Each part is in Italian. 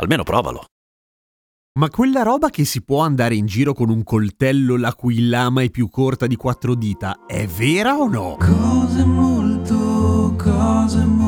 Almeno provalo. Ma quella roba che si può andare in giro con un coltello la cui lama è più corta di quattro dita, è vera o no? Cose molto, cose molto,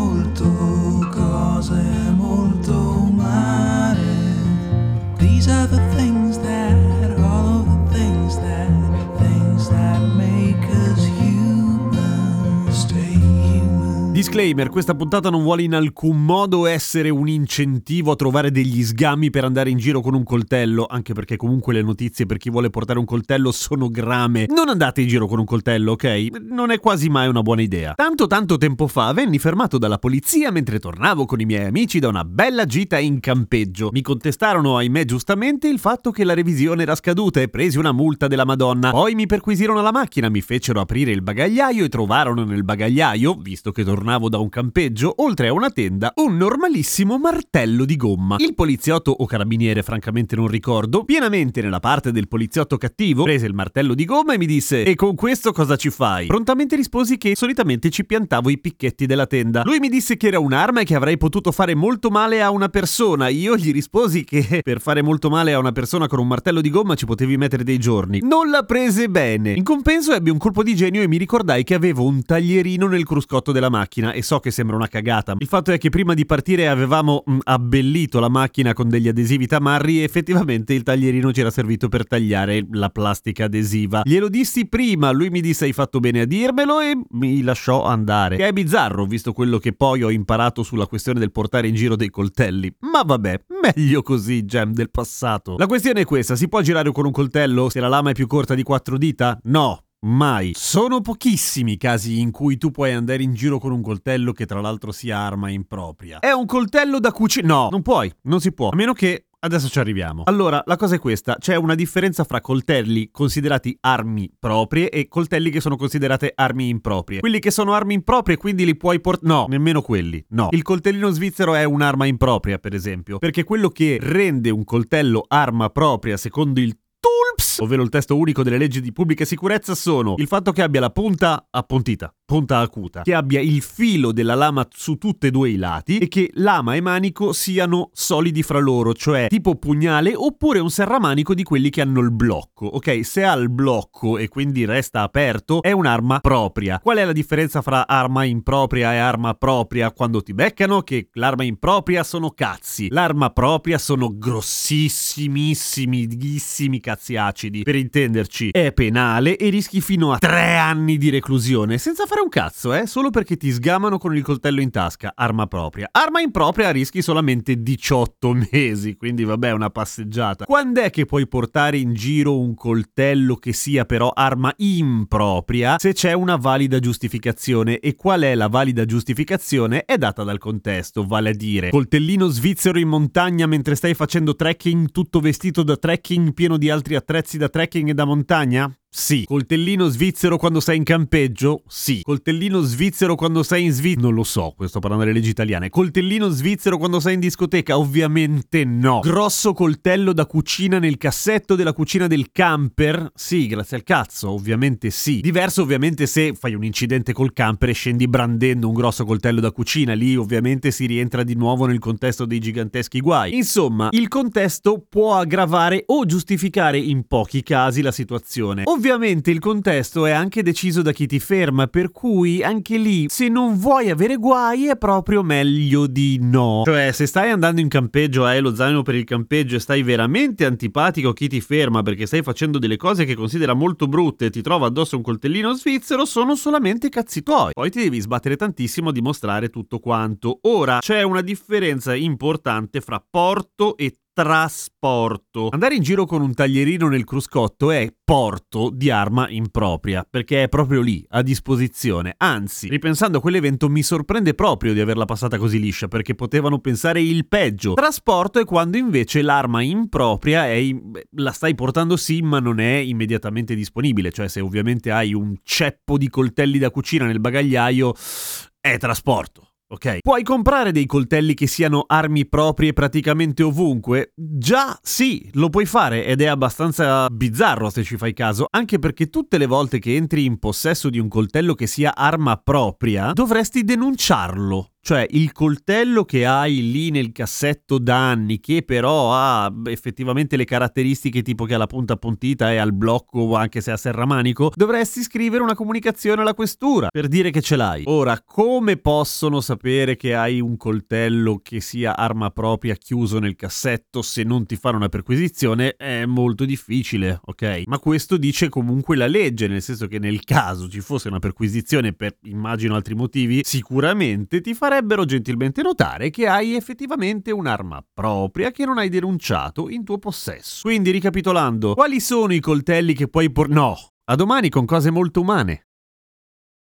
Disclaimer, questa puntata non vuole in alcun modo essere un incentivo a trovare degli sgami per andare in giro con un coltello, anche perché comunque le notizie per chi vuole portare un coltello sono grame. Non andate in giro con un coltello, ok? Non è quasi mai una buona idea. Tanto tanto tempo fa venni fermato dalla polizia mentre tornavo con i miei amici da una bella gita in campeggio. Mi contestarono, ahimè giustamente, il fatto che la revisione era scaduta e presi una multa della Madonna. Poi mi perquisirono la macchina, mi fecero aprire il bagagliaio e trovarono nel bagagliaio, visto che tornavo da un campeggio, oltre a una tenda, un normalissimo martello di gomma. Il poliziotto o carabiniere, francamente non ricordo, pienamente nella parte del poliziotto cattivo, prese il martello di gomma e mi disse E con questo cosa ci fai? Prontamente risposi che solitamente ci piantavo i picchetti della tenda. Lui mi disse che era un'arma e che avrei potuto fare molto male a una persona. Io gli risposi che per fare molto male a una persona con un martello di gomma ci potevi mettere dei giorni. Non la prese bene. In compenso ebbi un colpo di genio e mi ricordai che avevo un taglierino nel cruscotto della macchina e so che sembra una cagata. Il fatto è che prima di partire avevamo mm, abbellito la macchina con degli adesivi tamarri e effettivamente il taglierino ci era servito per tagliare la plastica adesiva. Glielo dissi prima, lui mi disse hai fatto bene a dirmelo e mi lasciò andare. Che è bizzarro visto quello che poi ho imparato sulla questione del portare in giro dei coltelli. Ma vabbè, meglio così, gem del passato. La questione è questa, si può girare con un coltello se la lama è più corta di quattro dita? No, Mai. Sono pochissimi i casi in cui tu puoi andare in giro con un coltello che tra l'altro sia arma impropria. È un coltello da cucina? No, non puoi, non si può. A meno che Adesso ci arriviamo. Allora, la cosa è questa: c'è una differenza fra coltelli considerati armi proprie e coltelli che sono considerate armi improprie. Quelli che sono armi improprie, quindi li puoi portare. No, nemmeno quelli. No. Il coltellino svizzero è un'arma impropria, per esempio, perché quello che rende un coltello arma propria secondo il ovvero il testo unico delle leggi di pubblica sicurezza, sono il fatto che abbia la punta appuntita, punta acuta, che abbia il filo della lama su tutti e due i lati e che lama e manico siano solidi fra loro, cioè tipo pugnale oppure un serramanico di quelli che hanno il blocco. Ok, se ha il blocco e quindi resta aperto, è un'arma propria. Qual è la differenza fra arma impropria e arma propria quando ti beccano? Che l'arma impropria sono cazzi, l'arma propria sono grossissimissimissimi cazzi acidi. Per intenderci, è penale e rischi fino a tre anni di reclusione, senza fare un cazzo, eh? Solo perché ti sgamano con il coltello in tasca, arma propria. Arma impropria rischi solamente 18 mesi, quindi vabbè, una passeggiata. Quando è che puoi portare in giro un coltello che sia però arma impropria se c'è una valida giustificazione? E qual è la valida giustificazione? È data dal contesto, vale a dire, coltellino svizzero in montagna mentre stai facendo trekking tutto vestito da trekking pieno di altri attrezzi da trekking e da montagna? Sì. Coltellino svizzero quando sei in campeggio? Sì. Coltellino svizzero quando sei in Svizzera? Non lo so, questo parlando delle leggi italiane. Coltellino svizzero quando sei in discoteca? Ovviamente no. Grosso coltello da cucina nel cassetto della cucina del camper? Sì, grazie al cazzo, ovviamente sì. Diverso ovviamente se fai un incidente col camper e scendi brandendo un grosso coltello da cucina, lì ovviamente si rientra di nuovo nel contesto dei giganteschi guai. Insomma, il contesto può aggravare o giustificare in pochi casi la situazione. Ovviamente il contesto è anche deciso da chi ti ferma, per cui anche lì, se non vuoi avere guai, è proprio meglio di no. Cioè, se stai andando in campeggio, hai lo zaino per il campeggio e stai veramente antipatico a chi ti ferma perché stai facendo delle cose che considera molto brutte e ti trova addosso un coltellino svizzero, sono solamente cazzi tuoi. Poi ti devi sbattere tantissimo a dimostrare tutto quanto. Ora, c'è una differenza importante fra porto e trasporto. Andare in giro con un taglierino nel cruscotto è porto di arma impropria, perché è proprio lì, a disposizione. Anzi, ripensando a quell'evento mi sorprende proprio di averla passata così liscia, perché potevano pensare il peggio. Trasporto è quando invece l'arma impropria è la stai portando sì, ma non è immediatamente disponibile, cioè se ovviamente hai un ceppo di coltelli da cucina nel bagagliaio, è trasporto. Ok. Puoi comprare dei coltelli che siano armi proprie praticamente ovunque? Già sì, lo puoi fare ed è abbastanza bizzarro se ci fai caso, anche perché tutte le volte che entri in possesso di un coltello che sia arma propria, dovresti denunciarlo. Cioè il coltello che hai lì nel cassetto da anni, che però ha effettivamente le caratteristiche tipo che ha la punta appuntita e al blocco anche se a serramanico, dovresti scrivere una comunicazione alla questura per dire che ce l'hai. Ora, come possono sapere che hai un coltello che sia arma propria chiuso nel cassetto se non ti fanno una perquisizione? È molto difficile, ok? Ma questo dice comunque la legge, nel senso che nel caso ci fosse una perquisizione per immagino altri motivi, sicuramente ti farebbero gentilmente notare che hai effettivamente un'arma propria che non hai denunciato in tuo possesso. Quindi ricapitolando, quali sono i coltelli che puoi por... No! A domani con cose molto umane.